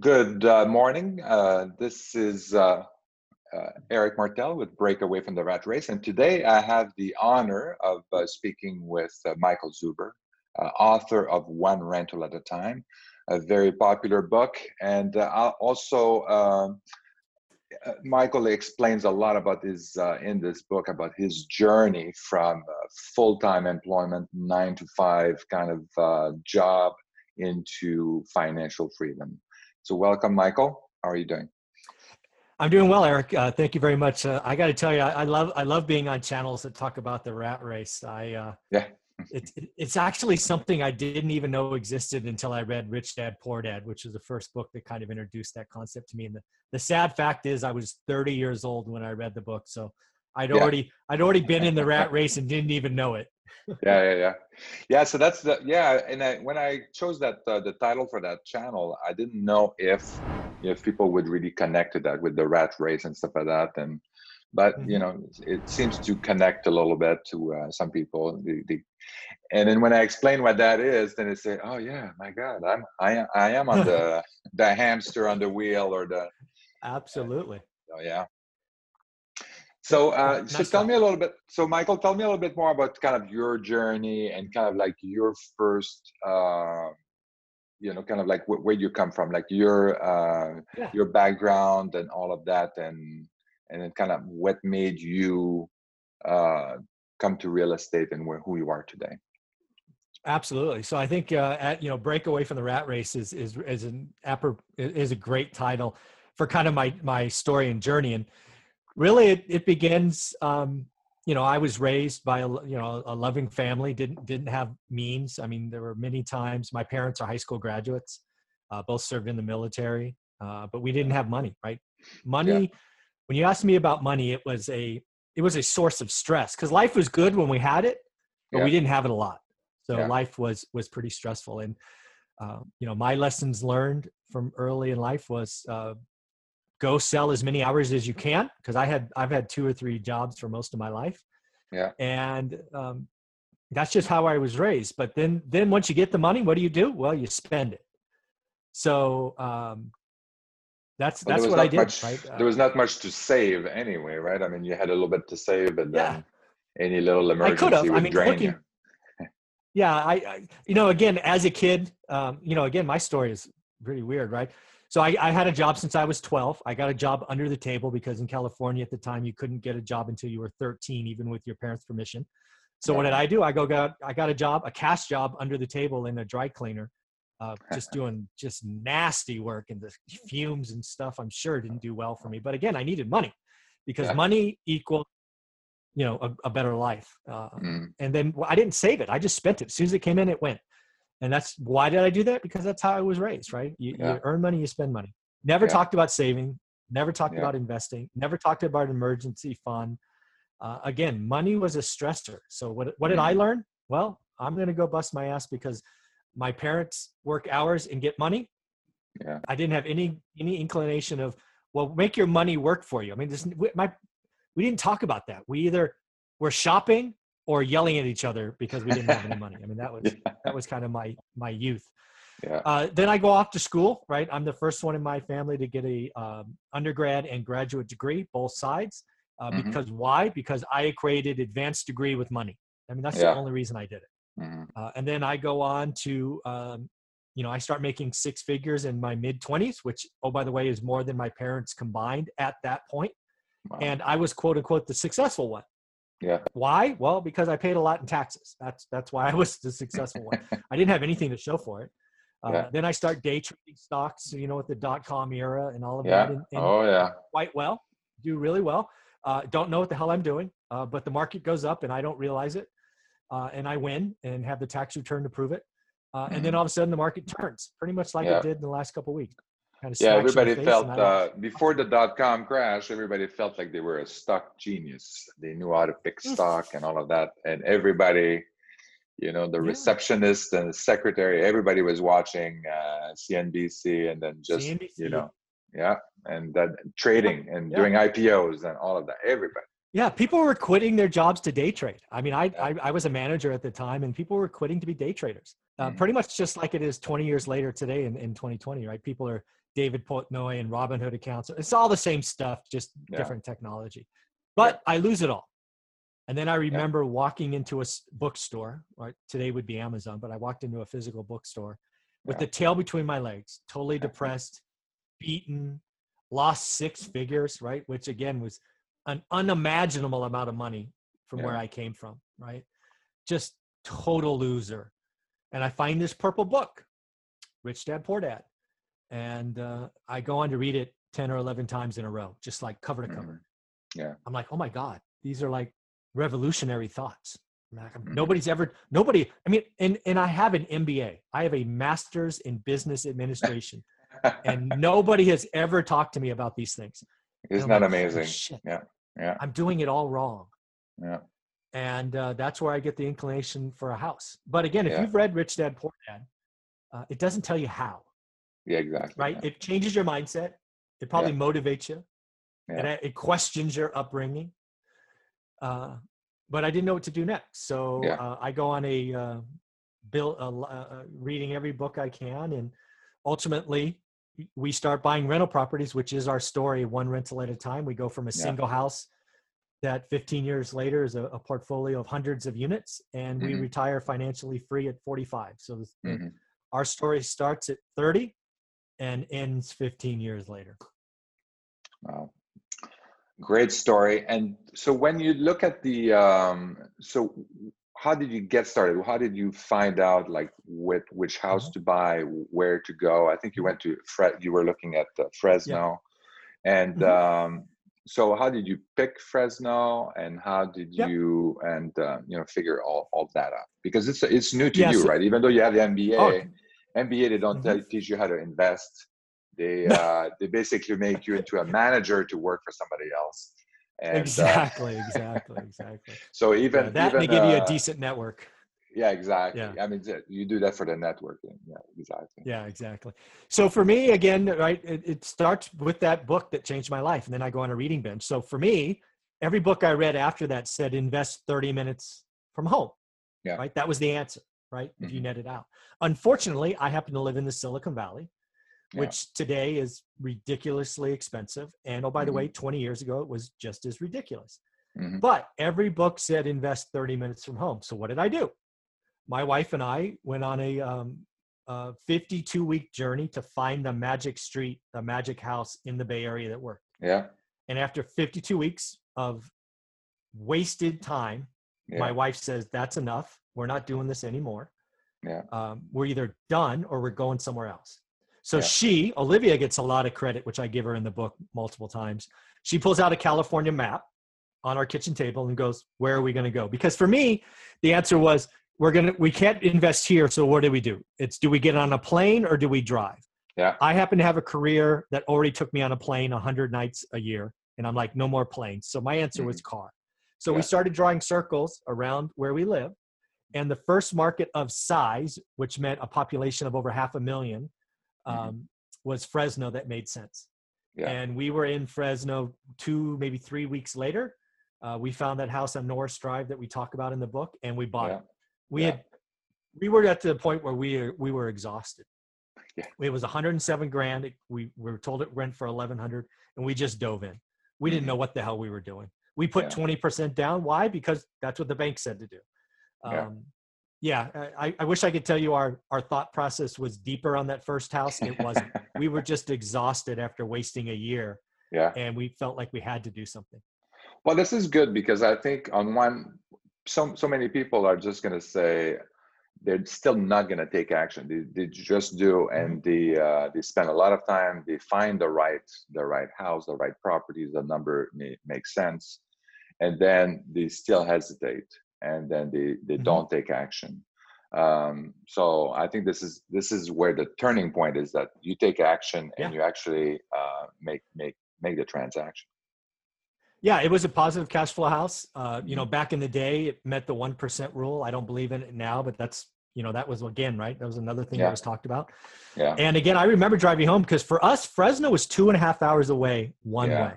Good uh, morning. Uh, this is uh, uh Eric Martel with Break Away from the Rat Race. And today I have the honor of uh, speaking with uh, Michael Zuber, author of One Rental at a Time, a very popular book. And also, um, Michael explains a lot about his in this book about his journey from full-time employment, nine to five kind of job into financial freedom. So welcome, Michael. How are you doing? I'm doing well, Eric. Uh, thank you very much. Uh, I got to tell you, I, I, love I love being on channels that talk about the rat race. I uh, yeah, it's it's actually something I didn't even know existed until I read Rich Dad Poor Dad, which is the first book that kind of introduced that concept to me. And the, the sad fact is, I was 30 years old when I read the book, so I'd yeah. already I'd already been in the rat race and didn't even know it yeah, yeah, yeah, yeah. So that's the yeah. And I, when I chose that uh, the title for that channel, I didn't know if if people would really connect to that with the rat race and stuff like that. And but mm-hmm. you know, it seems to connect a little bit to uh, some people. The, the, and then when I explain what that is, then they say, "Oh yeah, my God, I'm I I am on the the hamster on the wheel or the." Absolutely. Uh, oh yeah. So, uh, so tell me a little bit. So, Michael, tell me a little bit more about kind of your journey and kind of like your first, uh, you know, kind of like wh- where you come from, like your uh, yeah. your background and all of that, and and then kind of what made you uh, come to real estate and where who you are today. Absolutely. So I think uh, at you know, break away from the rat race is is is an is a great title for kind of my my story and journey and really it, it begins um, you know i was raised by a you know a loving family didn't didn't have means i mean there were many times my parents are high school graduates uh, both served in the military uh, but we didn't have money right money yeah. when you asked me about money it was a it was a source of stress because life was good when we had it but yeah. we didn't have it a lot so yeah. life was was pretty stressful and uh, you know my lessons learned from early in life was uh, go sell as many hours as you can because I had I've had two or three jobs for most of my life. Yeah. And um, that's just how I was raised. But then then once you get the money, what do you do? Well, you spend it. So um, that's well, that's what I did. Much, right? there was not much to save anyway, right? I mean, you had a little bit to save, but then yeah. any little emergency I could have. I mean, looking, you. yeah, I, I, you know, again, as a kid, um, you know, again, my story is pretty weird, right? So I, I, had a job since I was 12. I got a job under the table because in California at the time you couldn't get a job until you were 13, even with your parents' permission. So what did I do? I go got I got a job, a cash job under the table in a dry cleaner, uh, just doing just nasty work and the fumes and stuff. I'm sure didn't do well for me. But again, I needed money because yeah. money equal, you know, a, a better life. Uh, mm. And then well, I didn't save it. I just spent it. As soon as it came in, it went and that's why did i do that? Because that's how i was raised right? You, yeah. you earn money you spend money. Never yeah. talked about saving never talked about investing never talked about an emergency fund. Uh, again money was a stressor. So what, what did i mm-hmm. learn? Well i'm going to go bust my ass because my parents work hours and get money. Yeah. i didn't have any any inclination of well make your money work for you. I mean this my we didn't talk about that. We either were shopping or yelling at each other because we didn't have any money. I mean, that was yeah. that was kind of my my youth. Yeah. Uh, then I go off to school. Right, I'm the first one in my family to get a um, undergrad and graduate degree, both sides. Uh, mm-hmm. Because why? Because I equated advanced degree with money. I mean, that's yeah. the only reason I did it. Mm-hmm. Uh, and then I go on to, um, you know, I start making six figures in my mid 20s, which, oh, by the way, is more than my parents combined at that point. Wow. And I was quote unquote the successful one. Yeah. Why? Well, because I paid a lot in taxes. That's that's why I was the successful one. I didn't have anything to show for it. Uh, yeah. Then I start day trading stocks, you know, with the dot com era and all of yeah. that. And, and oh yeah. Quite well. Do really well. Uh, don't know what the hell I'm doing, uh, but the market goes up and I don't realize it, uh, and I win and have the tax return to prove it. Mm-hmm. And then mm-hmm. all of a sudden the market turns, pretty much like yeah. it did in the last couple weeks kind of yeah everybody felt uh, before the dot-com crash everybody felt like they were a stock genius they knew how to pick stock and all of that and everybody you know the yeah. receptionist and the secretary everybody was watching uh, cnbc and then just CNBC. you know yeah and that trading and yeah. doing ipos and all of that everybody yeah, people were quitting their jobs to day trade. I mean, I, I, I was a manager at the time, and people were quitting to be day traders. Uh, mm-hmm. Pretty much just like it is 20 years later today in, in 2020, right? People are David Portnoy and Robinhood accounts. It's all the same stuff, just Yeah. different technology. But I lose it all. And then I remember walking into a bookstore, or today would be Amazon, but I walked into a physical bookstore with Yeah. the tail between my legs, totally depressed, beaten, lost six figures, right? Which again was an unimaginable amount of money from where I came from, right? Just total loser. And I find this purple book, Rich Dad Poor Dad. And uh, I go on to read it 10 or 11 times in a row, just like cover to cover. Yeah. I'm like, oh my God, these are like revolutionary thoughts. Like, Mhm. Nobody's ever, nobody, I mean, and, and I have an MBA. I have a master's in business administration, and nobody has ever talked to me about these things. Isn't that like, "Holy amazing? shit, Yeah. Yeah. I'm doing it all wrong. Yeah. And uh, that's where I get the inclination for a house. But again, if Yeah. you've read Rich Dad Poor Dad, uh, it doesn't tell you how, Yeah, exactly. right? Yeah. It changes your mindset. It probably motivates you. And Yeah. it, it questions your upbringing. Uh, but I didn't know what to do next. So Yeah. uh, I go on a uh, bill, uh, uh, reading every book I can. And ultimately, we start buying rental properties, which is our story, one rental at a time. We go from a Yeah. single house that 15 years later is a, a portfolio of hundreds of units, and we Mhm. retire financially free at 45. So this, Mhm. our story starts at 30 and ends 15 years later. Wow. Great story. And so when you look at the um so how did you get started? How did you find out like with which house Mm-hmm. to buy, where to go? I think you went to Fre- you were looking at uh, Fresno. And Mhm. um so how did you pick Fresno and how did Yep. you and uh, you know figure all, all that out? Because it's it's new to Yeah, you, so- right? Even though you have the MBA, Oh, MBA they don't Mhm. teach you how to invest. They uh, they basically make you into a manager to work for somebody else. And, uh, exactly, exactly, exactly. so Yeah, even that even, may give you a uh, decent network. Yeah, exactly. Yeah. I mean, you do that for the networking. Yeah, exactly. Yeah, exactly. So for me, again, right, it, it starts with that book that changed my life, and then I go on a reading binge. So for me, every book I read after that said invest 30 minutes from home. Yeah. Right. That was the answer. Right. If you Mhm. net it out. Unfortunately, I happen to live in the Silicon Valley, Yeah. which today is ridiculously expensive. And oh, by the Mhm. way, 20 years ago, it was just as ridiculous. Mhm. But every book said invest 30 minutes from home. So what did I do? My wife and I went on a, um, a 52 week journey to find the magic street, the magic house in the Bay Area that worked. Yeah. And after 52 weeks of wasted time, Yeah. my wife says, That's enough. We're not doing this anymore. Yeah. Um, we're either done or we're going somewhere else. So Yeah. she, Olivia, gets a lot of credit, which I give her in the book multiple times. She pulls out a California map on our kitchen table and goes, Where are we going to go? Because for me, the answer was, we're gonna we can't invest here so what do we do it's do we get on a plane or do we drive Yeah. i happen to have a career that already took me on a plane 100 nights a year and i'm like no more planes so my answer was car so we started drawing circles around where we live and the first market of size which meant a population of over half a 1000000 um, Mhm. was fresno that made sense Yeah. and we were in fresno two maybe three weeks later uh, we found that house on norris drive that we talk about in the book and we bought Yeah. it we Yeah. had we were at the point where we we were exhausted. Yeah. It was 107 grand. It- We, we were told it rent for 1100 and we just dove in. We didn't Mhm. know what the hell we were doing. We put Yeah. 20% down. Why? Because that's what the bank said to do. Yeah. Um, yeah, I, I wish I could tell you our, our thought process was deeper on that first house. It wasn't. we were just exhausted after wasting a year yeah. and we felt like we had to do something. Well, this is good because I think on one, so so many people are just going to say they're still not going to take action. They, they just do, and they uh, they spend a lot of time. They find the right the right house, the right properties. The number may, makes sense, and then they still hesitate, and then they they Mhm. don't take action. Um, so I think this is this is where the turning point is that you take action and Yeah. you actually uh, make make make the transaction. Yeah, it was a positive cash flow house. Uh, you know, back in the day, it met the one percent rule. I don't believe in it now, but that's you know that was again right. That was another thing Yeah. that was talked about. Yeah. And again, I remember driving home because for us, Fresno was two and a half hours away one Yeah. way.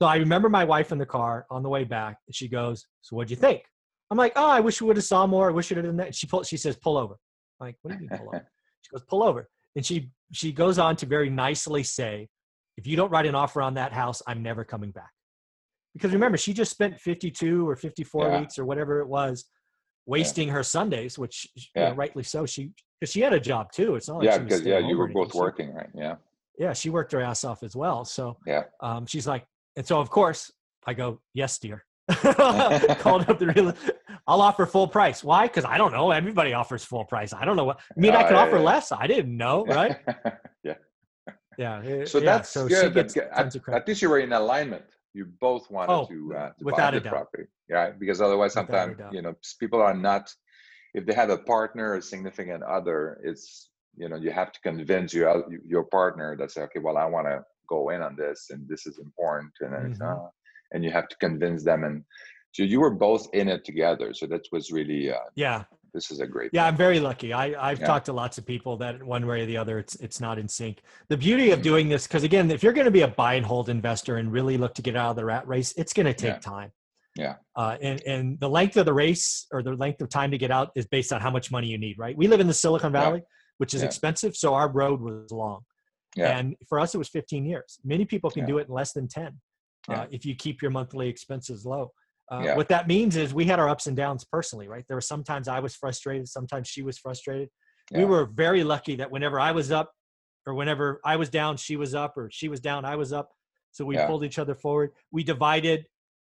So I remember my wife in the car on the way back, and she goes, "So what'd you think?" I'm like, "Oh, I wish we would have saw more. I wish would have done that." She pull, she says, "Pull over." I'm like, "What do you mean pull over?" She goes, "Pull over." And she she goes on to very nicely say, if you don't write an offer on that house, I'm never coming back. Because remember, she just spent 52 or 54 Yeah. weeks or whatever it was wasting her Sundays, which you know, rightly so. She because she had a job too. It's not like yeah, she was because yeah, you were both She- working, right? Yeah. yeah, she worked her ass off as well. So Yeah. um, she's like, and so of course I go, yes, dear. Called up the real. I'll offer full price. Why? Because I don't know. Everybody offers full price. I don't know what. I mean, I can yeah, offer yeah. less. I didn't know, right? yeah. Yeah. So yeah, that's so good. At, at, at least you were in alignment. You both wanted Oh, to, uh, to without buy the doubt. property, yeah. Because otherwise, sometimes you know people are not. If they have a partner, a significant other, it's you know you have to convince your your partner that say, okay, well, I want to go in on this, and this is important, and Mhm. uh, and you have to convince them, and so you were both in it together. So that was really uh, Yeah. this is a great. Yeah. I'm very lucky. I, I've Yeah. talked to lots of people that one way or the other, it's it's not in sync. The beauty of doing this, because again, if you're going to be a buy and hold investor and really look to get out of the rat race, it's going to take Yeah. time. Yeah. Uh, and and the length of the race or the length of time to get out is based on how much money you need. Right. We live in the Silicon Yeah. Valley, which is Yeah. expensive, so our road was long. Yeah. And for us, it was 15 years. Many people can Yeah. do it in less than 10 Yeah. uh, if you keep your monthly expenses low. Uh, Yeah. What that means is we had our ups and downs personally, right? There were sometimes I was frustrated, sometimes she was frustrated. We were very lucky that whenever I was up or whenever I was down, she was up, or she was down, I was up. So we Yeah. pulled each other forward. We divided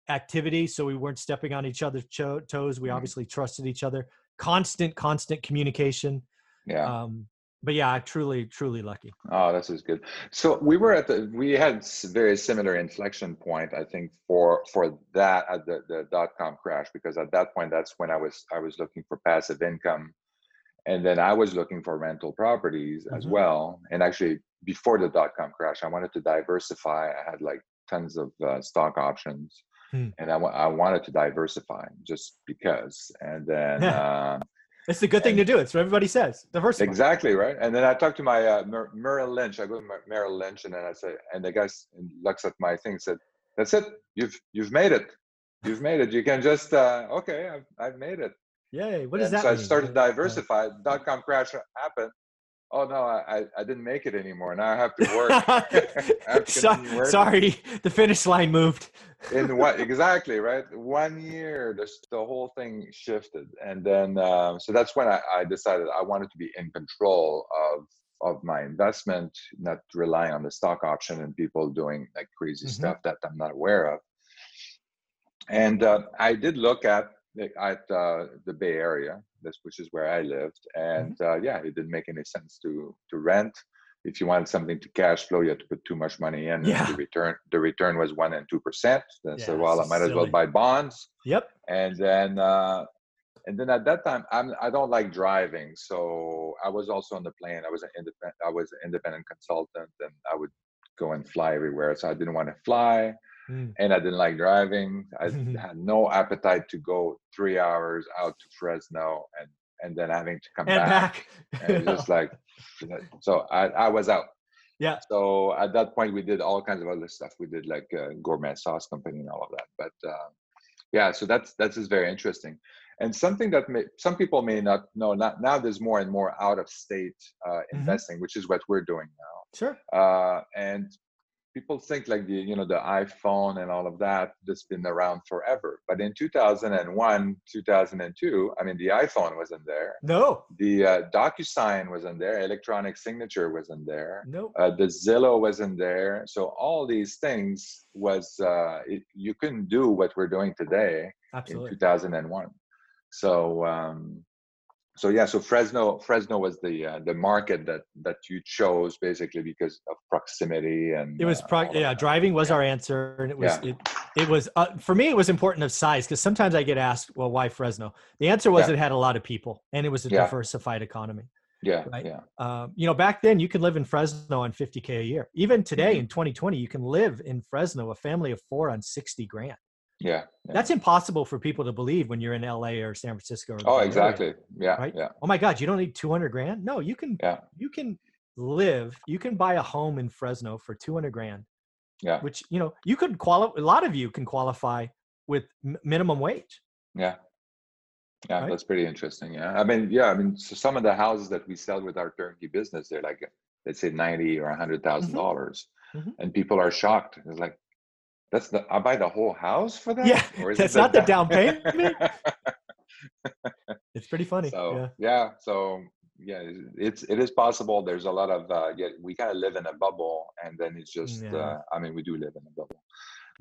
activity so we weren't stepping on each other's cho- toes. We Mhm. obviously trusted each other. Constant, constant communication. yeah. Um, but yeah, truly, truly lucky. Oh, this is good. So we were at the we had very similar inflection point, I think, for for that at the the dot com crash because at that point that's when I was I was looking for passive income, and then I was looking for rental properties as Mhm. well. And actually, before the dot com crash, I wanted to diversify. I had like tons of uh, stock options, Hmm. and I I wanted to diversify just because. And then. Uh, It's the good thing to do. It's what everybody says. Diversify. Exactly right. And then I talked to my uh, Mer- Merrill Lynch. I go to Mer- Merrill Lynch, and then I say, and the guy looks at my thing, said, "That's it. You've you've made it. You've made it. You can just uh, okay. I've I've made it." Yay. What does And that so mean? I started diversify. Dot com crash happened. Oh no, I, I didn't make it anymore. Now I have to work. I have to So- sorry, the finish line moved. in what exactly right one year the, the whole thing shifted and then um, so that's when I, I decided i wanted to be in control of of my investment not relying on the stock option and people doing like crazy Mhm. stuff that i'm not aware of and uh, i did look at at uh, the bay area this which is where i lived and uh, yeah it didn't make any sense to to rent if you wanted something to cash flow, you had to put too much money in. and Yeah. The return the return was one and two percent. Then Yeah, said, well, I might as well buy bonds. Yep. And then uh, and then at that time, I'm I don't like driving, so I was also on the plane. I was an independent. I was an independent consultant, and I would go and fly everywhere. So I didn't want to fly, Mm. and I didn't like driving. I had no appetite to go three hours out to Fresno and and then having to come And back back. and just like so I, I was out Yeah. so at that point we did all kinds of other stuff we did like a gourmet sauce company and all of that but uh, yeah so that's that's just very interesting and something that may, some people may not know not, now there's more and more out of state uh, Mhm. investing which is what we're doing now Sure. uh, and people think like the you know the iphone and all of that that's been around forever but in 2001 2002 i mean the iphone wasn't there No. the uh, DocuSign wasn't there, electronic signature wasn't there, No. uh, the Zillow wasn't there. So all these things was uh, it, you couldn't do what we're doing today Absolutely. in 2001. So um, so yeah, so Fresno Fresno was the uh, the market that that you chose basically because of proximity and It was uh, pro- of yeah, driving was our answer, and it was Yeah. it, it was uh, for me. It was important of size because sometimes I get asked, "Well, why Fresno?" The answer was Yeah. it had a lot of people, and it was a Yeah. diversified economy. yeah right? yeah Um, you know, back then you could live in Fresno on 50k a year. Even today Mhm. in 2020, you can live in Fresno, a family of four, on 60 grand. Yeah, yeah. That's impossible for people to believe when you're in LA or San Francisco. Or oh Bay Area, exactly yeah right? yeah Oh my God, you don't need 200 grand? No, you can. Yeah. You can live. You can buy a home in Fresno for 200 grand. Yeah. Which you know you could qualify. A lot of you can qualify with m- minimum wage. Yeah. Yeah, Right? that's pretty interesting. Yeah. I mean, yeah, I mean, so some of the houses that we sell with our turnkey business, they're like let's say ninety or a hundred thousand Mhm. dollars, Mhm. and people are shocked. It's like that's the I buy the whole house for that. Yeah, Or is that's it not the down payment? It's pretty funny. so yeah. yeah. so yeah, it's it is possible. There's a lot of uh, yeah, we kind of live in a bubble, and then it's just Yeah. uh, I mean we do live in a bubble,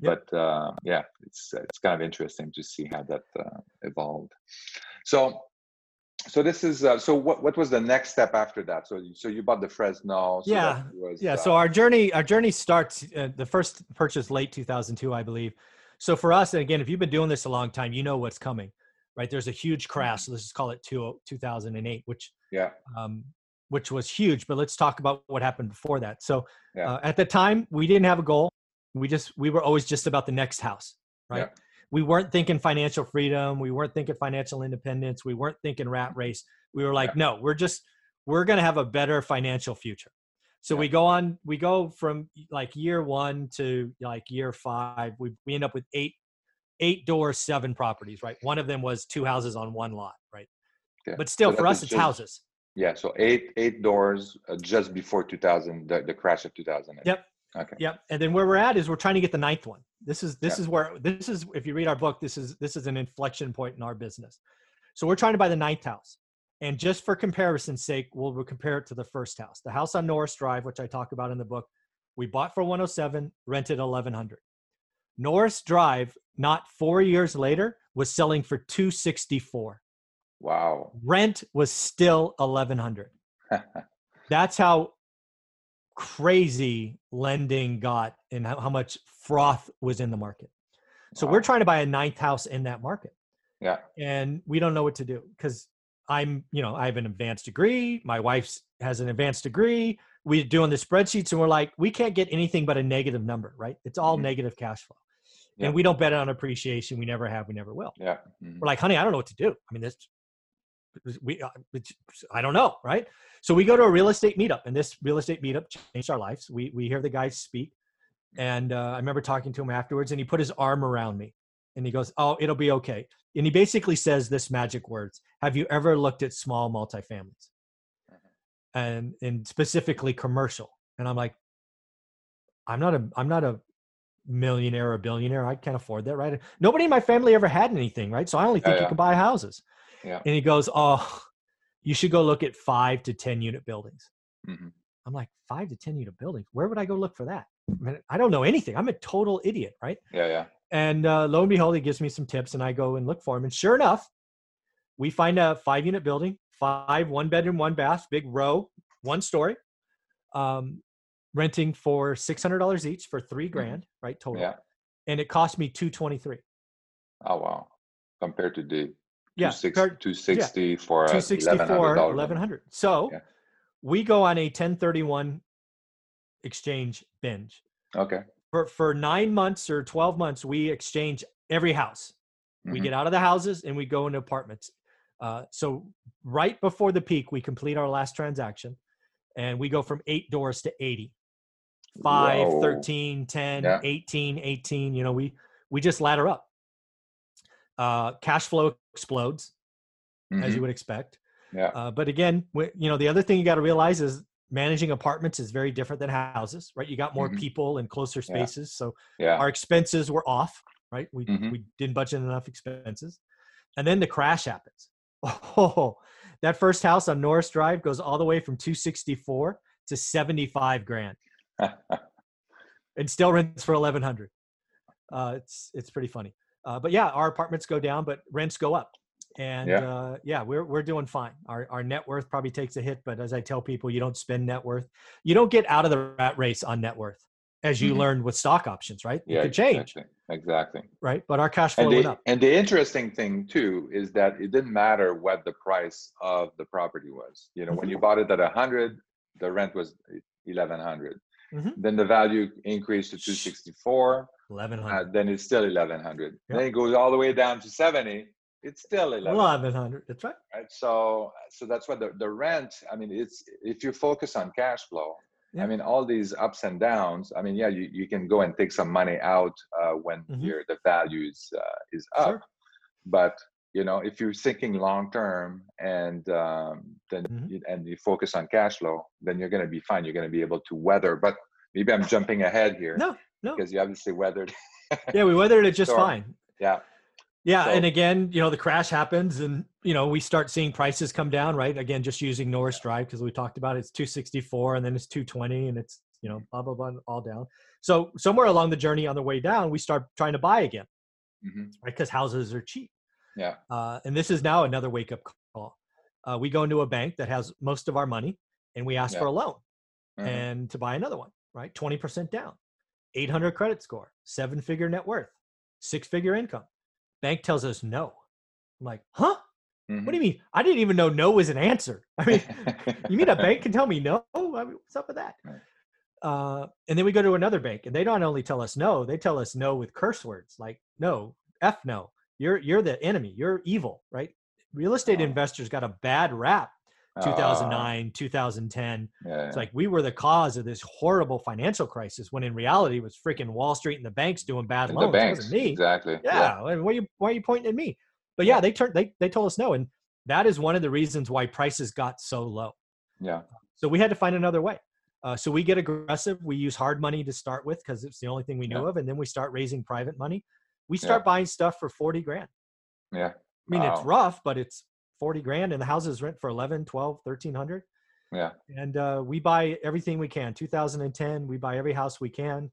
Yep. but uh, yeah, it's it's kind of interesting to see how that uh, evolved. So so this is uh, so what what was the next step after that? So so you bought the Fresno. So Yeah, was, yeah uh, so our journey our journey starts uh, the first purchase late 2002 i believe so for us and again if you've been doing this a long time you know what's coming right there's a huge crash let's just call it two, 2008 which yeah um, which was huge but let's talk about what happened before that so Yeah. uh, at the time we didn't have a goal we just we were always just about the next house right Yeah. We weren't thinking financial freedom we weren't thinking financial independence we weren't thinking rat race we were like no we're just we're going to have a better financial future so Yeah. we go on we go from like year one to like year five we, we end up with eight eight doors seven properties right one of them was two houses on one lot right Okay. but still So for us it's just- houses yeah. So eight eight doors uh, just before 2000, the, the crash of 2000 Yep. Okay. Yep. And then where we're at is we're trying to get the ninth one. This is this Yeah. is where this is if you read our book, this is this is an inflection point in our business. So we're trying to buy the ninth house. And just for comparison's sake, we'll, we'll compare it to the first house. The house on Norris Drive, which I talk about in the book, we bought for 107, rented 1100. Norris Drive, not four years later, was selling for 264. Wow. Rent was still 1100 that's how crazy lending got and how, how much froth was in the market. So we're trying to buy a ninth house in that market yeah. and we don't know what to do because I'm, you know, I have an advanced degree. My wife's has an advanced degree. We're doing the spreadsheets and we're like, we can't get anything but a negative number, right? It's all Mhm. negative cash flow. Yeah. And we don't bet on appreciation. We never have. We never will. Yeah. mhm. We're like, honey, I don't know what to do. I mean, this, we, uh, I don't know, right? So we go to a real estate meetup, and this real estate meetup changed our lives. We we hear the guys speak, and uh, I remember talking to him afterwards, and he put his arm around me, and he goes, "Oh, it'll be okay." And he basically says this magic words: "Have you ever looked at small multifamilies, and and specifically commercial?" And I'm like, "I'm not a I'm not a millionaire or billionaire. I can't afford that, right? Nobody in my family ever had anything, right? So I only think you yeah. can buy houses." Yeah. And he goes, "Oh, you should go look at five to ten unit buildings." Mhm. I'm like, five to ten unit buildings. Where would I go look for that? I, mean, I don't know anything. I'm a total idiot, right? Yeah. Yeah. And uh, lo and behold, he gives me some tips, and I go and look for him. And sure enough, we find a five unit building, five one bedroom, one bath, big row, one story, um, renting for six hundred dollars each for three grand, right? Total. Mm-hmm. Yeah. And it cost me two twenty three. Oh wow. Compared to the Yeah, 260, compared- 260 for a 264 $1,100 1100 so Yeah. we go on a 1031 exchange binge Okay. for for nine months or 12 months we exchange every house we Mhm. get out of the houses and we go into apartments uh, so right before the peak we complete our last transaction and we go from eight doors to 80 5 Whoa. 13 10 Yeah. 18 18 you know we we just ladder up uh, cash flow explodes as Mhm. you would expect Yeah. uh, but again, you know, the other thing you got to realize is managing apartments is very different than houses, right? You got more Mhm. people and closer Yeah. spaces, so Yeah. our expenses were off, right? We Mhm. we didn't budget enough expenses, and then the crash happens. Oh, that first house on Norris Drive goes all the way from 264 to 75 grand, and still rents for 1100. Uh, it's it's pretty funny. Uh, but yeah, our apartments go down, but rents go up. And Yeah. uh, yeah, we're we're doing fine. Our our net worth probably takes a hit, but as I tell people, you don't spend net worth. You don't get out of the rat race on net worth, as you Mhm. learned with stock options, right? yeah. it could change, Exactly. exactly. right? But our cash flow And went the, up. and the interesting thing too is that it didn't matter what the price of the property was. You know, when Mm-hmm. you bought it at a hundred, the rent was eleven hundred. Mhm. Then the value increased to two sixty four. Eleven Uh, then it's still eleven hundred. Yeah. Then it goes all the way down to seventy. It's still eleven. Eleven hundred. That's right. Right. So so that's what the, the rent. I mean, it's if you focus on cash flow. Yeah. I mean, all these ups and downs. I mean, yeah, you, you can go and take some money out uh, when Mhm. your the value is uh, is up Sure. but you know if you're thinking long term and um, then Mhm. you, and you focus on cash flow then you're going to be fine you're going to be able to weather but maybe i'm jumping ahead here No, no. because you obviously weathered Yeah, we weathered it just Storm. fine. yeah Yeah, So- and again, you know, the crash happens, and you know, we start seeing prices come down, right? Again, just using Norris Drive because we talked about it, it's 264, and then it's 220, and it's you know, blah blah blah, all down. So somewhere along the journey, on the way down, we start trying to buy again, hmm right? Because houses are cheap. yeah Uh, and this is now another wake up call. Uh, we go into a bank that has most of our money, and we ask Yeah. for a loan Mhm. and to buy another one, right? 20% down, 800 credit score, seven figure net worth, six figure income. Bank tells us no. I'm like, huh? Mhm. What do you mean? I didn't even know no was an answer. I mean, you mean a bank can tell me no? I mean, what's up with that? Right. Uh, and then we go to another bank, and they don't only tell us no, they tell us no with curse words like no, f no. You're you're the enemy. You're evil, right? Real estate Oh. investors got a bad rap. Ah, 2009, 2010. yeah, It's like we were the cause of this horrible financial crisis when in reality it was freaking Wall Street and the banks doing bad And loans. the banks wasn't me. exactly Yeah. and Why are you why are you pointing at me? But yeah, Yeah. they turned they they told us no. And that is one of the reasons why prices got so low. yeah So we had to find another way. Uh, so we get aggressive. We use hard money to start with because it's the only thing we knew Yeah. of. And then we start raising private money. We Yeah. start buying stuff for 40 grand. yeah I mean, it's rough, but it's 40 grand and the houses rent for 11, 12, 1300 yeah. And uh, we buy everything we can. 2010 we buy every house we can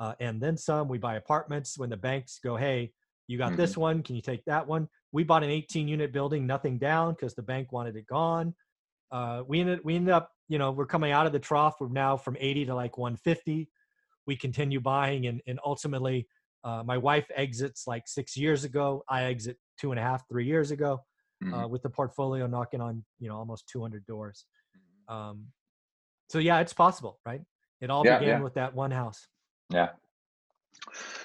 uh, and then some. We buy apartments. When the banks go hey you got this one. Can you take that one? We bought an 18 unit building nothing down because the bank wanted it gone. Uh, we ended we ended up you know we're coming out of the trough. We're now from 80 to like 150 we continue buying and, and ultimately uh, my wife exits like six years ago. I exit two and a half three years ago Mhm. uh, with the portfolio knocking on you know almost 200 doors um, so yeah it's possible right it all Yeah, began yeah. with that one house Yeah.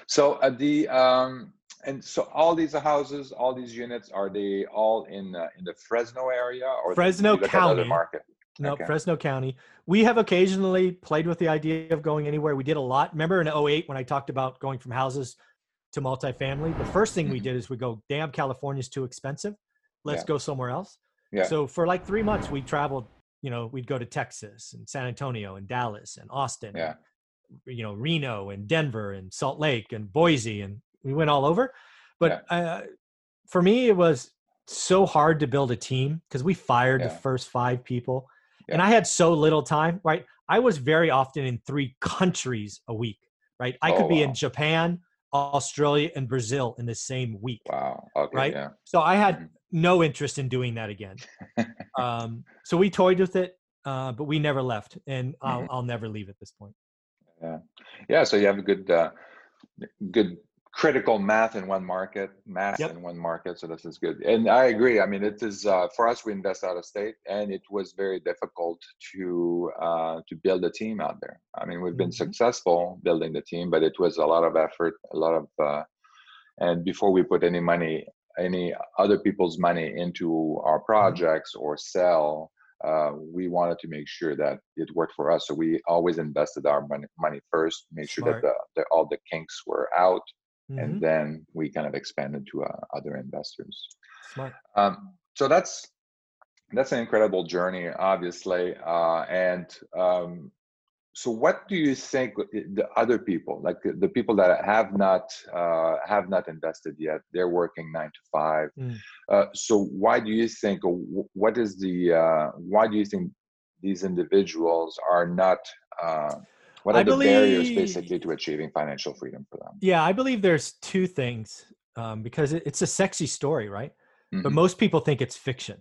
So uh, the um and so all these houses, all these units, are they all in uh, in the Fresno area or Fresno you look at other County. market? no Okay. fresno county we have occasionally played with the idea of going anywhere we did a lot remember in 08 when i talked about going from houses to multifamily the first thing we Mhm. did is we go damn california's too expensive let's Yeah. go somewhere else Yeah. so for like three months we traveled you know we'd go to texas and san antonio and dallas and austin Yeah. you know Reno and Denver and Salt Lake and Boise and we went all over. But uh, for me, it was so hard to build a team because we fired the first five people, and I had so little time. Right, I was very often in three countries a week. Right, I Oh, could be wow. in Japan, Australia, and Brazil in the same week. Wow. Okay. Right? Yeah. So I had Mhm. No interest in doing that again. um, so we toyed with it, uh, but we never left, and I'll, Mhm. I'll never leave at this point. Yeah. Yeah. So you have a good uh, good critical math in one market, math Yep. in one market. So this is good. And I agree. I mean, it is uh, for us. We invest out of state, and it was very difficult to uh, to build a team out there. I mean, we've been Mhm. successful building the team, but it was a lot of effort, a lot of, uh, and before we put any money, any other people's money into our projects or sell. Uh, we wanted to make sure that it worked for us, so we always invested our money, money first, make sure that the, the all the kinks were out, Mhm. and then we kind of expanded to uh, other investors. Um, so that's that's an incredible journey, obviously. Uh, and um, so, what do you think the other people, like the, the people that have not uh, have not invested yet, they're working nine to five. Mm. Uh, so, why do you think? What is the? Uh, why do you think these individuals are not? Uh, what are I the barriers, basically, to achieving financial freedom for them? Yeah, I believe there's two things um, because it, it's a sexy story, right? But Mhm. most people think it's fiction.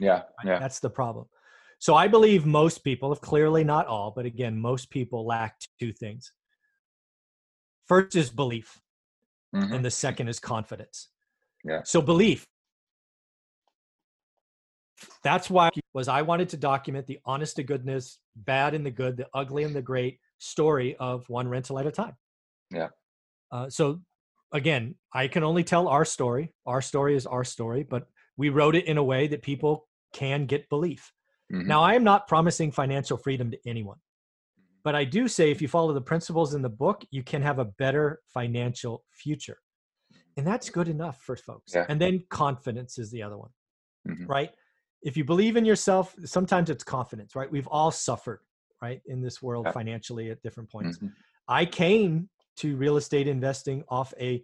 Yeah, right? yeah, That's the problem. So I believe most people, if clearly not all, but again, most people lack two things. First is belief, mhm, and the second is confidence. Yeah. So belief. That's why was I wanted to document the honest to goodness, bad and the good, the ugly and the great story of one rental at a time. Yeah. Uh, so again, I can only tell our story. Our story is our story, but we wrote it in a way that people can get belief. Mhm. Now, I am not promising financial freedom to anyone, but I do say if you follow the principles in the book, you can have a better financial future. and that's good enough for folks Yeah. and then confidence is the other one Mhm. right if you believe in yourself sometimes it's confidence right we've all suffered right in this world Yeah. financially at different points Mhm. i came to real estate investing off a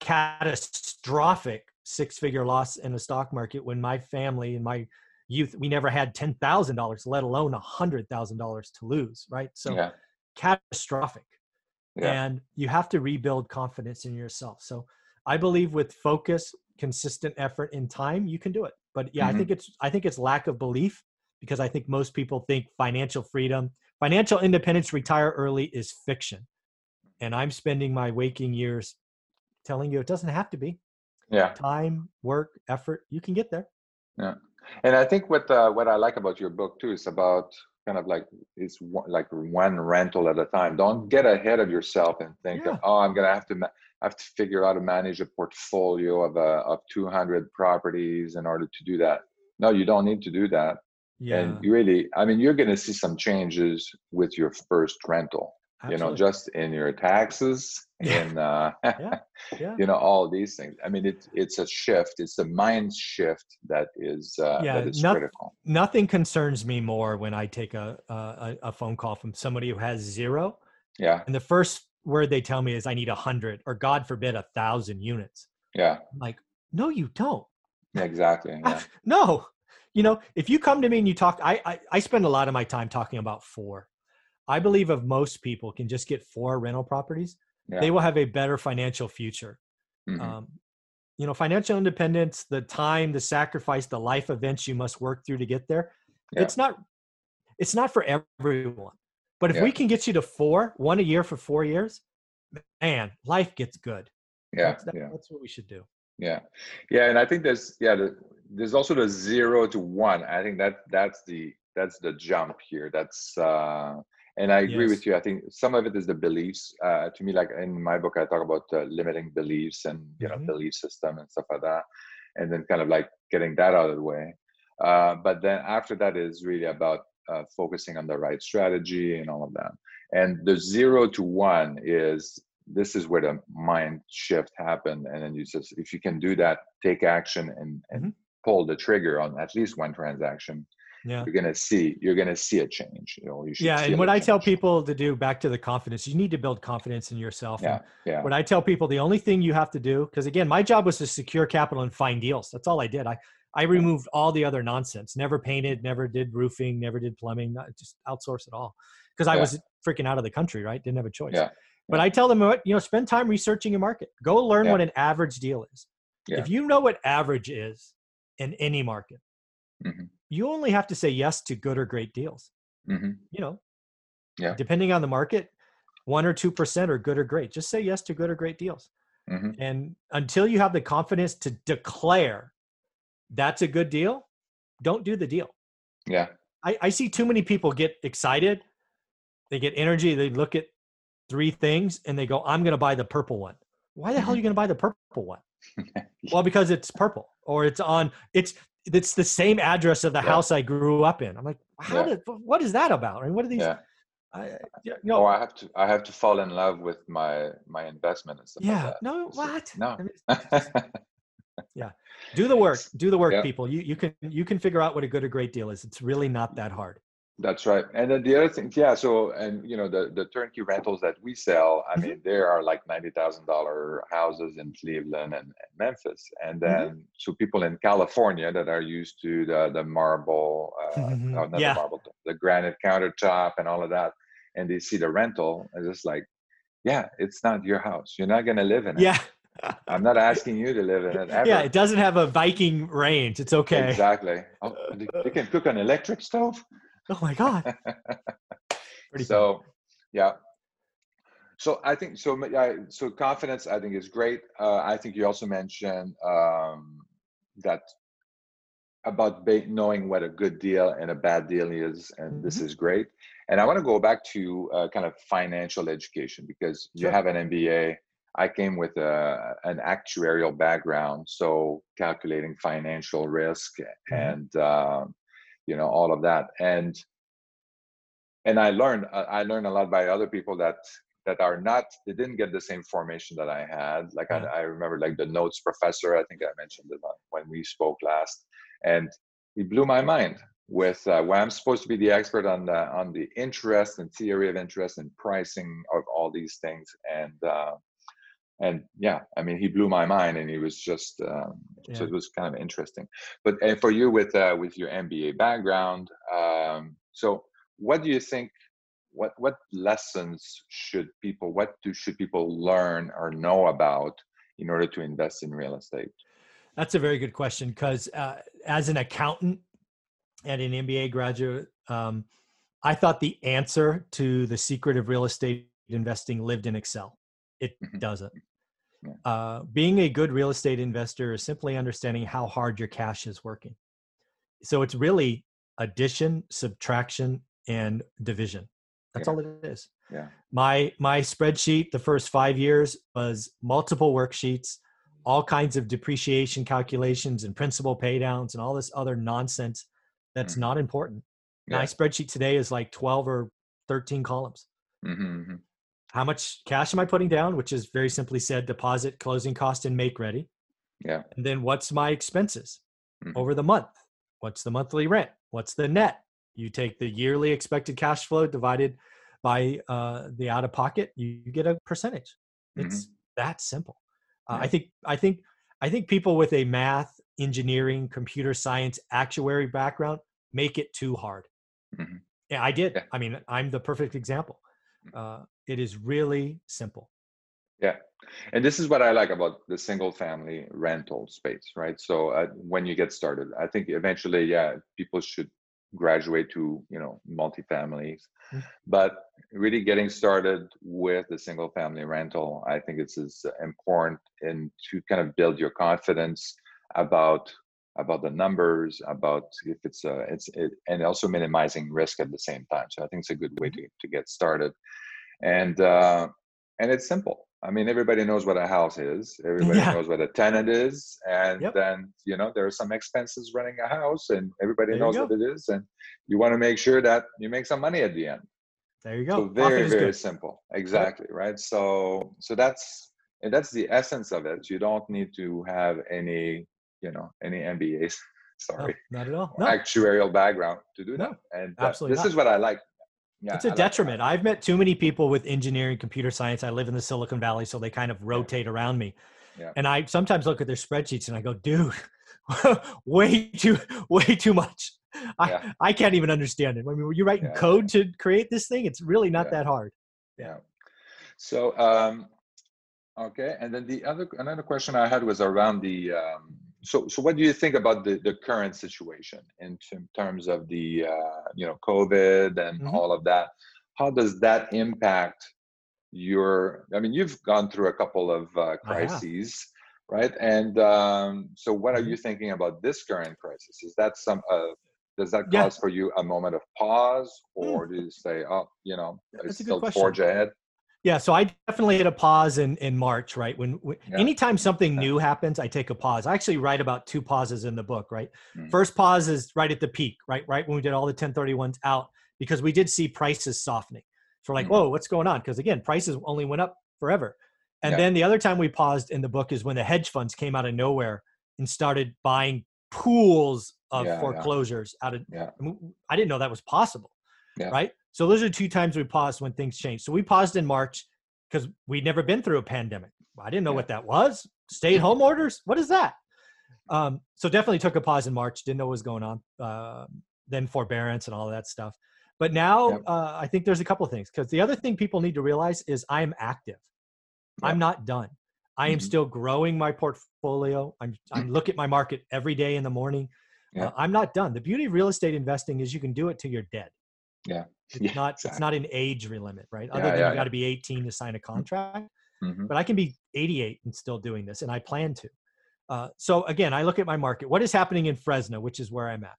catastrophic six figure loss in the stock market when my family and my youth we never had $10,000 let alone $100,000 to lose right? So yeah, catastrophic. Yeah, and you have to rebuild confidence in yourself. So i believe with focus consistent effort and time you can do it. But yeah Mhm. i think it's i think it's lack of belief because i think most people think financial freedom financial independence retire early is fiction. And i'm spending my waking years telling you it doesn't have to be. Yeah. time work effort you can get there And I think what uh, what I like about your book too is about kind of like it's one, like one rental at a time. Don't get ahead of yourself and think, Yeah. oh, I'm gonna have to ma- have to figure out how to manage a portfolio of uh, of 200 properties in order to do that. No, you don't need to do that. yeah And you really, I mean, you're gonna see some changes with your first rental. You know, just in your taxes, Yeah. in uh, yeah you know all these things. I mean, it's it's a shift. It's a mind shift that is uh, Yeah, that is noth- critical. nothing concerns me more when i take a, a a- a phone call from somebody who has zero Yeah, and the first word they tell me is i need a hundred or god forbid a thousand units yeah, I'm like no you don't exactly. Yeah, no you know if you come to me and you talk I, I i spend a lot of my time talking about four i believe if most people can just get four rental properties yeah. they will have a better financial future mhm, um, you know financial independence the time the sacrifice the life events you must work through to get there Yeah. it's not it's not for everyone but if Yeah. we can get you to four one a year for four years man life gets good yeah, that's, that- yeah, that's what we should do yeah, yeah. And I think there's yeah, the, there's also the zero to one. I think that that's the that's the jump here. That's uh, and I agree Yes. with you. I think some of it is the beliefs. Uh, to me, like in my book, I talk about uh, limiting beliefs and you know Mhm. belief system and stuff like that, and then kind of like getting that out of the way. Uh, but then after that is really about uh, focusing on the right strategy and all of that. And the zero to one is this is where the mind shift happened. And then you just, if you can do that, take action and, and Mhm. pull the trigger on at least one transaction, yeah you're gonna see you're gonna see a change. You know, you should yeah and what I tell people to do back to the confidence you need to build confidence in yourself and Yeah, yeah, what I tell people, the only thing you have to do, because again, my job was to secure capital and find deals. That's all I did. I I removed all the other nonsense. Never painted, never did roofing, never did plumbing. not- Just outsource it all because I Yeah. was freaking out of the country. Right, didn't have a choice. Yeah, But. I tell them, what you know, spend time researching your market. Go learn Yeah. what an average deal is. Yeah. If you know what average is in any market, Mhm. You only have to say yes to good or great deals. hmm You know, Yeah. depending on the market, one or two percent are good or great. Just say yes to good or great deals. hmm And until you have the confidence to declare that's a good deal, don't do the deal. yeah, I, I see too many people get excited. They get energy. They look at three things and they go, I'm going to buy the purple one. Why the hell are you going to buy the purple one? well, because it's purple or it's on, it's, it's the same address of the Yeah. house I grew up in. I'm like, how Yeah. did, what is that about? I mean, what are these? yeah. I, yeah, uh, Oh, I have to I have to fall in love with my my investment and stuff yeah, like no, It's what? just- no. I mean, do the work do the work Yeah. people you you can you can figure out what a good or great deal is it's really not that hard That's right. And then the other thing, yeah. So, and you know, the the turnkey rentals that we sell, I Mhm. mean, there are like ninety thousand dollar houses in Cleveland and, and Memphis, and Mm-hmm. then so people in California that are used to the the marble, uh, Mhm. oh, not Yeah. the marble, the granite countertop and all of that, and they see the rental, and it's like, yeah, it's not your house. You're not gonna live in it. yeah I'm not asking you to live in it ever. yeah it doesn't have a viking range it's okay Exactly. Oh, they can cook on electric stove. Oh my god. Pretty so yeah. So i think so yeah, so confidence i think is great. Uh, i think you also mentioned um, that about ba- knowing what a good deal and a bad deal is and this Mhm. is great. And i want to go back to uh, kind of financial education because you Sure. have an mba i came with a, an actuarial background so calculating financial risk and um, you know all of that and and i learned uh, i learned a lot by other people that that are not they didn't get the same formation that I had. Like I, I remember like the notes professor. I think I mentioned it when we spoke last, and he blew my mind with uh, where I'm supposed to be the expert on the on the interest and theory of interest and pricing of all these things, and uh, and yeah, I mean he blew my mind, and he was just um, yeah. so it was kind of interesting. But and for you with uh, with your MBA background, um, so what do you think? What what lessons should people what do should people learn or know about in order to invest in real estate? That's a very good question because uh, as an accountant and an MBA graduate, um, I thought the answer to the secret of real estate investing lived in Excel. It mm-hmm. Doesn't. Uh, being a good real estate investor is simply understanding how hard your cash is working. So it's really addition, subtraction, and division. That's yeah. all it is. Yeah. My my spreadsheet the first five years was multiple worksheets, all kinds of depreciation calculations and principal paydowns and all this other nonsense that's mm-hmm. not important. Yeah. My spreadsheet today is like 12 or 13 columns. Mm-hmm, mm-hmm. How much cash am I putting down? Which is very simply said deposit, closing cost, and make ready. Yeah. And then what's my expenses mm-hmm. over the month? What's the monthly rent? What's the net? You take the yearly expected cash flow divided by uh, the out of pocket, you, you, get a percentage. It's mm-hmm. that simple. Uh, I think I think I think people with a math, engineering, computer science, actuary background make it too hard. Mm-hmm. Yeah, I did. Yeah. I mean, I'm the perfect example. Mm. Uh, it is really simple. Yeah. And this is what I like about the single family rental space, right? So uh, when you get started, I think eventually, yeah, people should graduate to, you know, multifamilies. Mm-hmm. But really getting started with the single family rental, I think it's as important and to kind of build your confidence about about the numbers, about if it's a, it's it, and also minimizing risk at the same time. So I think it's a good way mm-hmm. to to get started, and uh, and it's simple. I mean, everybody knows what a house is. Everybody yeah. knows what a tenant is, and yep. then you know there are some expenses running a house, and everybody there knows what it is, and you want to make sure that you make some money at the end. There you go. So very very simple. Exactly right. So so that's and that's the essence of it. You don't need to have any you know any MBAs. Sorry, no, not at all. No. Actuarial background to do that, and uh, absolutely this not. is what I like. Yeah, it's a I detriment. I've met too many people with engineering, computer science. I live in the Silicon Valley, so they kind of rotate around me. Yeah. And I sometimes look at their spreadsheets and I go, dude, way too, way too much. I, yeah. I can't even understand it. I mean, were you writing yeah. code to create this thing? It's really not that hard. Yeah. So, um, okay. And then the other, another question I had was around the, um, so so what do you think about the, the current situation in terms of the uh, you know covid and mm-hmm. all of that how does that impact your i mean you've gone through a couple of uh, crises right and um, so what are mm-hmm. you thinking about this current crisis is that some uh, does that cause yeah. for you a moment of pause mm. or mm. do you say oh you know That's still forge ahead yeah, so I definitely hit a pause in in March, right? When, when yeah. anytime something new happens, I take a pause. I actually write about two pauses in the book, right? Mm-hmm. First pause is right at the peak, right? Right when we did all the 1031s out because we did see prices softening. So we're like, mm-hmm. whoa, what's going on? Because again, prices only went up forever. And yeah. then the other time we paused in the book is when the hedge funds came out of nowhere and started buying pools of yeah, foreclosures out of I, mean, I didn't know that was possible. Right. So those are two times we paused when things changed. So we paused in March because we'd never been through a pandemic. I didn't know yeah. what that was. Stay at home orders? What is that? Um, so definitely took a pause in March. Didn't know what was going on. Uh, then forbearance and all that stuff. But now yep. uh, I think there's a couple of things because the other thing people need to realize is I'm active. Yep. I'm not done. I am mm-hmm. still growing my portfolio. I'm I'm look at my market every day in the morning. Uh, I'm not done. The beauty of real estate investing is you can do it till you're dead. Yeah. It's yeah, not exactly. it's not an age limit, right? Other yeah, than yeah, you got to be 18 to sign a mm-hmm. contract. Mm-hmm. But I can be 88 and still doing this, and I plan to. Uh, so again, I look at my market. What is happening in Fresno, which is where I'm at?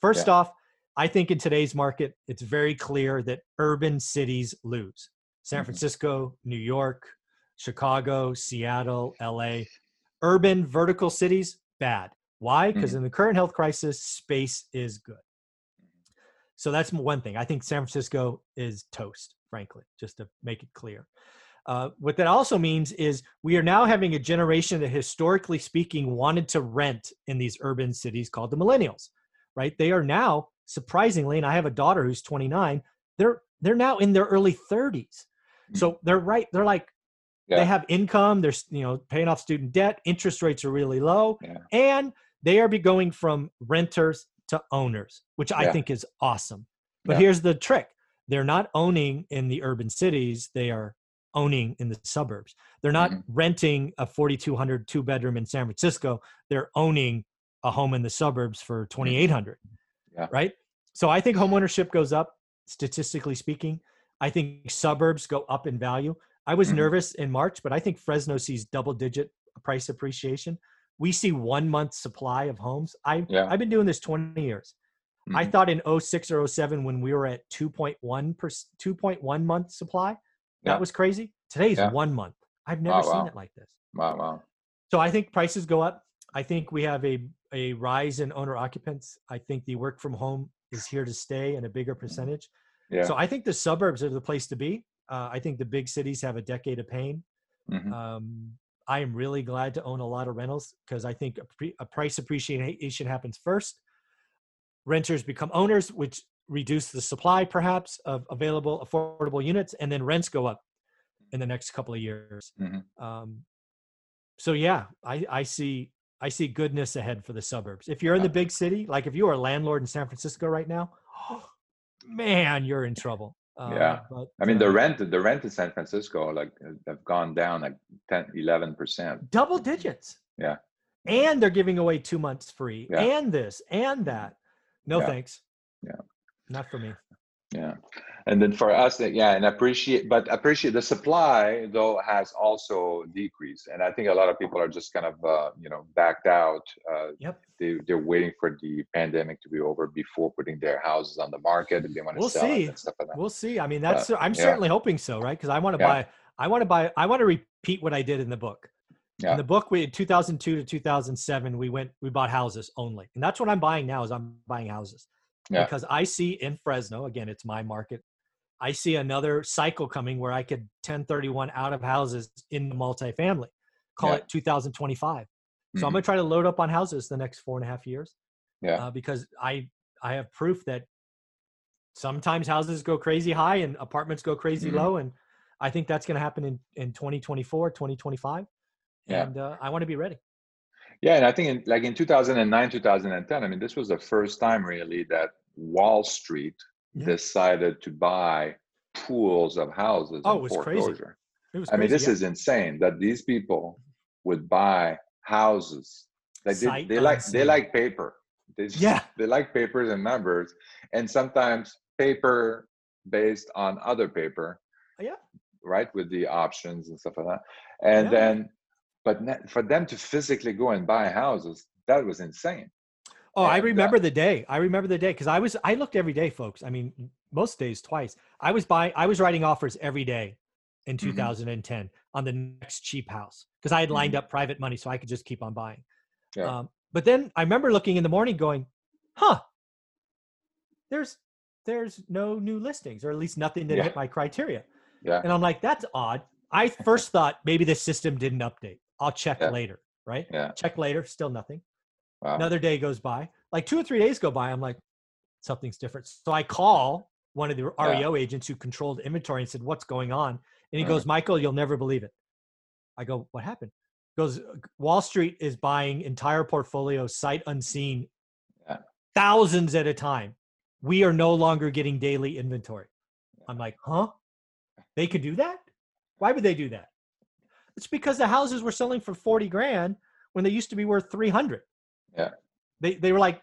First off, I think in today's market, it's very clear that urban cities lose. San mm-hmm. Francisco, New York, Chicago, Seattle, LA. Urban vertical cities, bad. Why? Because mm-hmm. in the current health crisis, space is good. So that's one thing. I think San Francisco is toast. frankly, just to make it clear. Uh, what that also means is we are now having a generation that, historically speaking, wanted to rent in these urban cities called the millennials, right? They are now surprisingly, and I have a daughter who's 29. They're they're now in their early 30s, so they're right. They're like yeah. they have income. They're you know paying off student debt. Interest rates are really low, yeah. and they are be going from renters to owners, which I think is awesome. But here's the trick: they're not owning in the urban cities. They are owning in the suburbs. They're not mm-hmm. renting a 4,200 two bedroom in San Francisco. They're owning a home in the suburbs for 2,800. Yeah. Right. So I think homeownership goes up statistically speaking. I think suburbs go up in value. I was mm-hmm. nervous in March, but I think Fresno sees double digit price appreciation. We see one month supply of homes. I, yeah. I've been doing this 20 years. Mm-hmm. I thought in 06 or 07 when we were at 2.1 per, 2.1 month supply, that yeah. was crazy. Today's yeah. one month. I've never seen wow. it like this. Wow, wow. So I think prices go up. I think we have a a rise in owner occupants. I think the work from home is here to stay in a bigger mm-hmm. percentage. Yeah. So I think the suburbs are the place to be. Uh, I think the big cities have a decade of pain. Mm-hmm. Um, I am really glad to own a lot of rentals because I think a, pre- a price appreciation happens first. Renters become owners, which reduce the supply perhaps of available affordable units and then rents go up in the next couple of years mm-hmm. um, so yeah I, I see i see goodness ahead for the suburbs if you're in the big city like if you are a landlord in san francisco right now man you're in trouble uh, yeah but, i mean uh, the rent the rent in san francisco like have gone down like 10 11 percent. Double digits. Yeah. And they're giving away two months free yeah. and this and that. No yeah. thanks. Yeah. Not for me. Yeah and then for us yeah and appreciate but appreciate the supply though has also decreased and i think a lot of people are just kind of uh, you know backed out uh, yep they, they're waiting for the pandemic to be over before putting their houses on the market if they want to we'll sell see. and stuff like that we'll see i mean that's but, i'm yeah. certainly hoping so right because i want to yeah. buy i want to buy i want to repeat what i did in the book yeah. In the book, we in 2002 to 2007, we went, we bought houses only, and that's what I'm buying now. Is I'm buying houses yeah. because I see in Fresno, again, it's my market. I see another cycle coming where I could 1031 out of houses in the multifamily. Call yeah. it 2025. So mm-hmm. I'm going to try to load up on houses the next four and a half years. Yeah. Uh, because I I have proof that sometimes houses go crazy high and apartments go crazy mm-hmm. low, and I think that's going to happen in in 2024, 2025. Yeah. And uh, I want to be ready. Yeah, and I think in, like in 2009, 2010, I mean, this was the first time really that Wall Street yeah. decided to buy pools of houses oh, in it was foreclosure. Crazy. It was I mean, this yeah. is insane that these people would buy houses. Like they, they like they like paper. They just, yeah. they like papers and numbers, and sometimes paper based on other paper. Oh, yeah. Right with the options and stuff like that, and yeah. then, but for them to physically go and buy houses, that was insane. Oh, and, I uh, remember uh, the day. I remember the day because I was I looked every day, folks. I mean, most days twice. I was buying. I was writing offers every day in 2010 mm-hmm. on the next cheap house because I had lined mm-hmm. up private money so I could just keep on buying. Yeah. Um, but then I remember looking in the morning, going, "Huh, there's there's no new listings, or at least nothing that yeah. hit my criteria." Yeah. And I'm like, "That's odd." I first thought maybe the system didn't update. I'll check yeah. later, right? Yeah. Check later, still nothing. Wow. Another day goes by. Like two or three days go by. I'm like, something's different. So I call one of the REO yeah. agents who controlled inventory and said, What's going on? And he uh-huh. goes, Michael, you'll never believe it. I go, What happened? He goes, Wall Street is buying entire portfolios sight unseen, yeah. thousands at a time. We are no longer getting daily inventory. I'm like, Huh? They could do that? Why would they do that? It's because the houses were selling for 40 grand when they used to be worth 300. Yeah. They they were like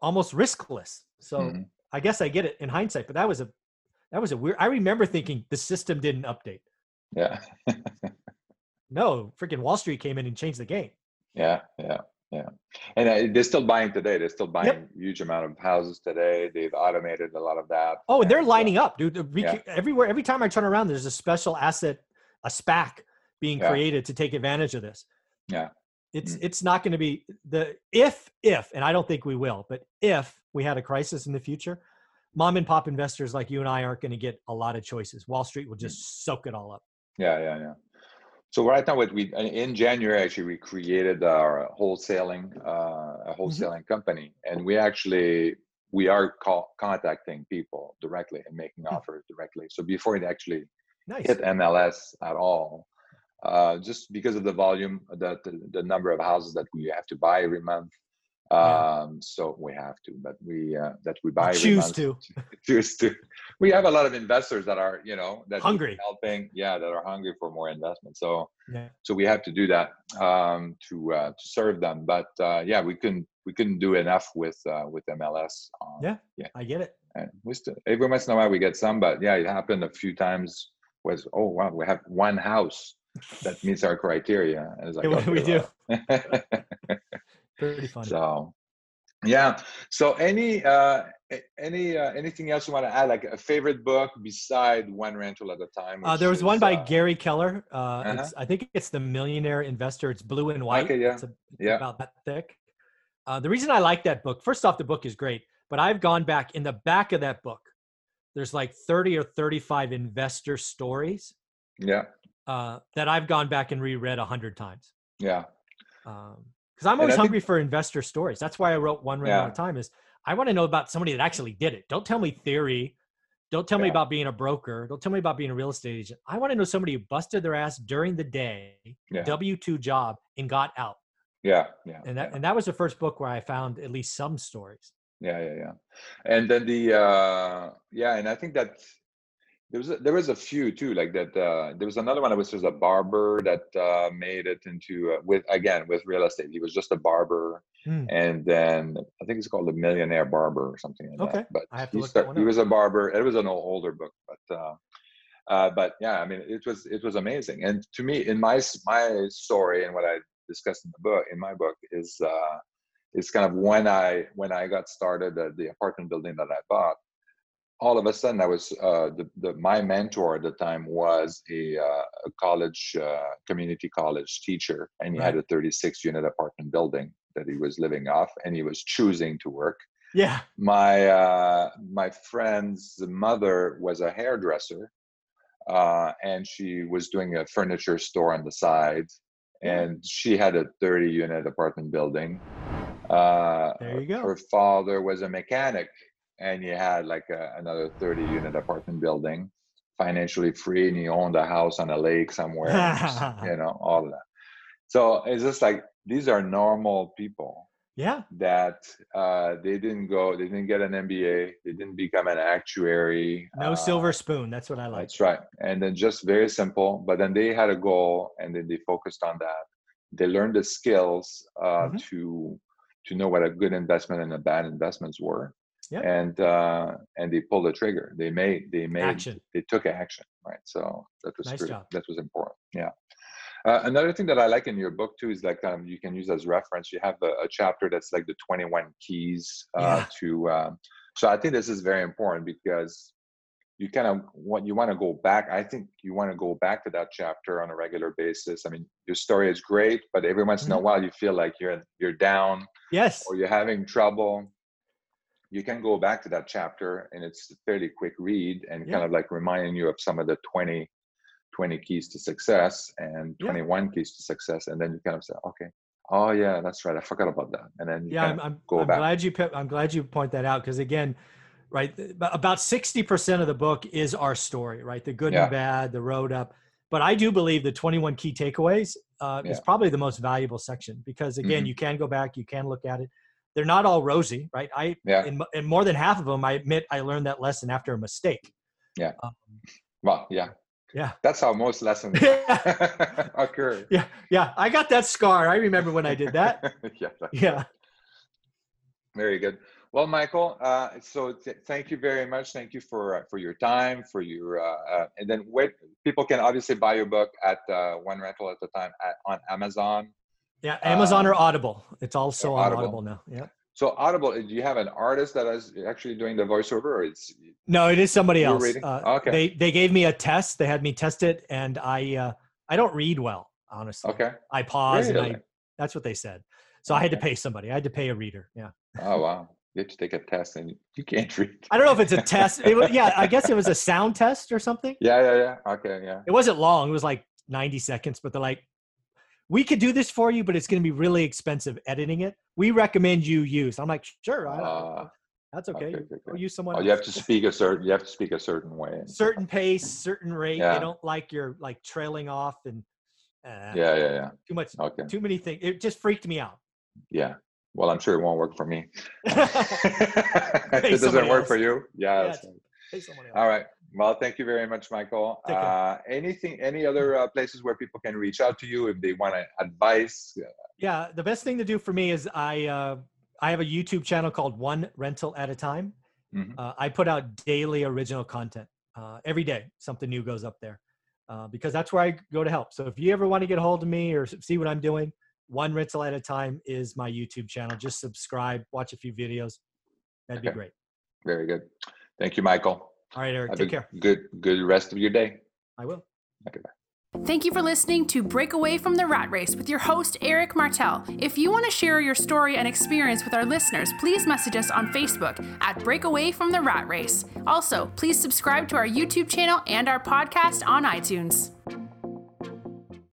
almost riskless. So mm-hmm. I guess I get it in hindsight, but that was a that was a weird. I remember thinking the system didn't update. Yeah. no, freaking Wall Street came in and changed the game. Yeah, yeah, yeah. And uh, they're still buying today. They're still buying yep. huge amount of houses today. They've automated a lot of that. Oh, and they're lining up, dude. Yeah. Everywhere, every time I turn around, there's a special asset, a SPAC being yeah. created to take advantage of this. Yeah. It's mm. it's not going to be the if if and I don't think we will, but if we had a crisis in the future, mom and pop investors like you and I aren't going to get a lot of choices. Wall Street will just soak it all up. Yeah, yeah, yeah. So right now, what we in January actually we created our wholesaling uh, a wholesaling mm-hmm. company, and we actually we are call, contacting people directly and making hmm. offers directly. So before it actually nice. hit MLS at all, uh, just because of the volume, the, the, the number of houses that we have to buy every month. Um, yeah. So we have to, but we uh, that we buy. choose to. choose to. We have a lot of investors that are, you know, that hungry helping, yeah, that are hungry for more investment. So, yeah. so we have to do that um, to uh, to serve them. But uh, yeah, we couldn't we couldn't do enough with uh, with MLS. Um, yeah, yeah, I get it. And we still every once in a while we get some, but yeah, it happened a few times. Was oh wow, we have one house that meets our criteria. As I we do. Pretty funny. So yeah. So any uh any uh, anything else you want to add? Like a favorite book beside One Rental at a Time? Uh, there was is, one by uh, Gary Keller. Uh, uh-huh. I think it's the Millionaire Investor. It's blue and white. Okay, yeah. It's, a, yeah. about that thick. Uh, the reason I like that book, first off, the book is great, but I've gone back in the back of that book. There's like 30 or 35 investor stories. Yeah. Uh, that I've gone back and reread a hundred times. Yeah. Um, because I'm always hungry think, for investor stories. That's why I wrote one right yeah. at a time. Is I want to know about somebody that actually did it. Don't tell me theory. Don't tell yeah. me about being a broker. Don't tell me about being a real estate agent. I want to know somebody who busted their ass during the day, yeah. W two job, and got out. Yeah, yeah. And that yeah. and that was the first book where I found at least some stories. Yeah, yeah, yeah. And then the uh yeah, and I think that there was a, there was a few too like that uh, there was another one that was just a barber that uh, made it into uh, with again with real estate he was just a barber hmm. and then i think it's called the millionaire barber or something like okay. that but I have to he, start, he was a barber it was an older book but uh, uh, but yeah i mean it was it was amazing and to me in my my story and what i discussed in the book in my book is uh is kind of when i when i got started at the apartment building that i bought all of a sudden I was uh, the, the, my mentor at the time was a, uh, a college uh, community college teacher and he right. had a 36 unit apartment building that he was living off and he was choosing to work. Yeah. My uh, my friend's mother was a hairdresser uh, and she was doing a furniture store on the side and she had a 30 unit apartment building. Uh, there you go. her father was a mechanic and you had like a, another 30 unit apartment building financially free and you owned a house on a lake somewhere you know all of that. So it's just like these are normal people yeah. that uh, they didn't go they didn't get an mba they didn't become an actuary no uh, silver spoon that's what i like. that's right and then just very simple but then they had a goal and then they focused on that. They learned the skills uh, mm-hmm. to to know what a good investment and a bad investments were yeah. and uh, and they pulled the trigger. They made they made action. They took action, right? So that was nice pretty, that was important. Yeah. Uh, another thing that I like in your book too is like um, you can use as reference. You have a, a chapter that's like the 21 keys uh, yeah. to. Um, so I think this is very important because you kind of want you want to go back. I think you want to go back to that chapter on a regular basis. I mean, your story is great, but every once mm-hmm. in a mm-hmm. while you feel like you're you're down. Yes. Or you're having trouble you can go back to that chapter and it's a fairly quick read and yeah. kind of like reminding you of some of the 20 20 keys to success and 21 yeah. keys to success and then you kind of say okay oh yeah that's right i forgot about that and then yeah i'm, I'm, I'm glad you i'm glad you point that out because again right about 60% of the book is our story right the good yeah. and bad the road up but i do believe the 21 key takeaways uh, is probably the most valuable section because again mm-hmm. you can go back you can look at it they're not all rosy, right? I yeah. in, in more than half of them, I admit I learned that lesson after a mistake. Yeah. Um, well, yeah. Yeah. That's how most lessons occur. Yeah. Yeah. I got that scar. I remember when I did that. yeah. Yeah. Very good. Well, Michael, uh, so th- thank you very much. Thank you for uh, for your time, for your uh, uh and then what people can obviously buy your book at uh, one rental at the time at, on Amazon. Yeah, Amazon um, or Audible. It's also on Audible. Audible now. Yeah. So Audible, do you have an artist that is actually doing the voiceover, or it's? No, it is somebody else. Uh, okay. They they gave me a test. They had me test it, and I uh, I don't read well, honestly. Okay. I pause really? and I. That's what they said. So. I had to pay somebody. I had to pay a reader. Yeah. Oh wow. You have to take a test and you can't read. I don't know if it's a test. It was, yeah, I guess it was a sound test or something. Yeah, yeah, yeah. Okay, yeah. It wasn't long. It was like 90 seconds, but they're like, we could do this for you, but it's going to be really expensive editing it. We recommend you use. I'm like, sure, I, Uh, that's okay. okay, okay, okay. use someone. oh, you have to speak a certain. You have to speak a certain way. certain pace, certain rate. Yeah. They don't like your like trailing off and uh. Yeah, yeah, yeah. too much, Okay. too many things. It just freaked me out. Yeah. Well, I'm sure it won't work for me. it doesn't work else. for you, yeah. Yeah, that's right. Hey, someone else. All right. Well, thank you very much, Michael. Uh, anything, any other uh, places where people can reach out to you if they want advice? Yeah, the best thing to do for me is I uh, I have a YouTube channel called One Rental at a Time. Mhm. Uh, I put out daily original content uh, every day. Something new goes up there uh, because that's where I go to help. So if you ever want to get a hold of me or see what I'm doing, One Rental at a Time is my YouTube channel. Just subscribe, watch a few videos. That'd be great. Very good. Thank you, Michael. All right, Eric, Have take a care. good, good rest of your day. I will. Thank you for listening to Break Away from the Rat Race with your host, Eric Martel. If you want to share your story and experience with our listeners, please message us on Facebook at Break Away from the Rat Race. Also, please subscribe to our YouTube channel and our podcast on iTunes.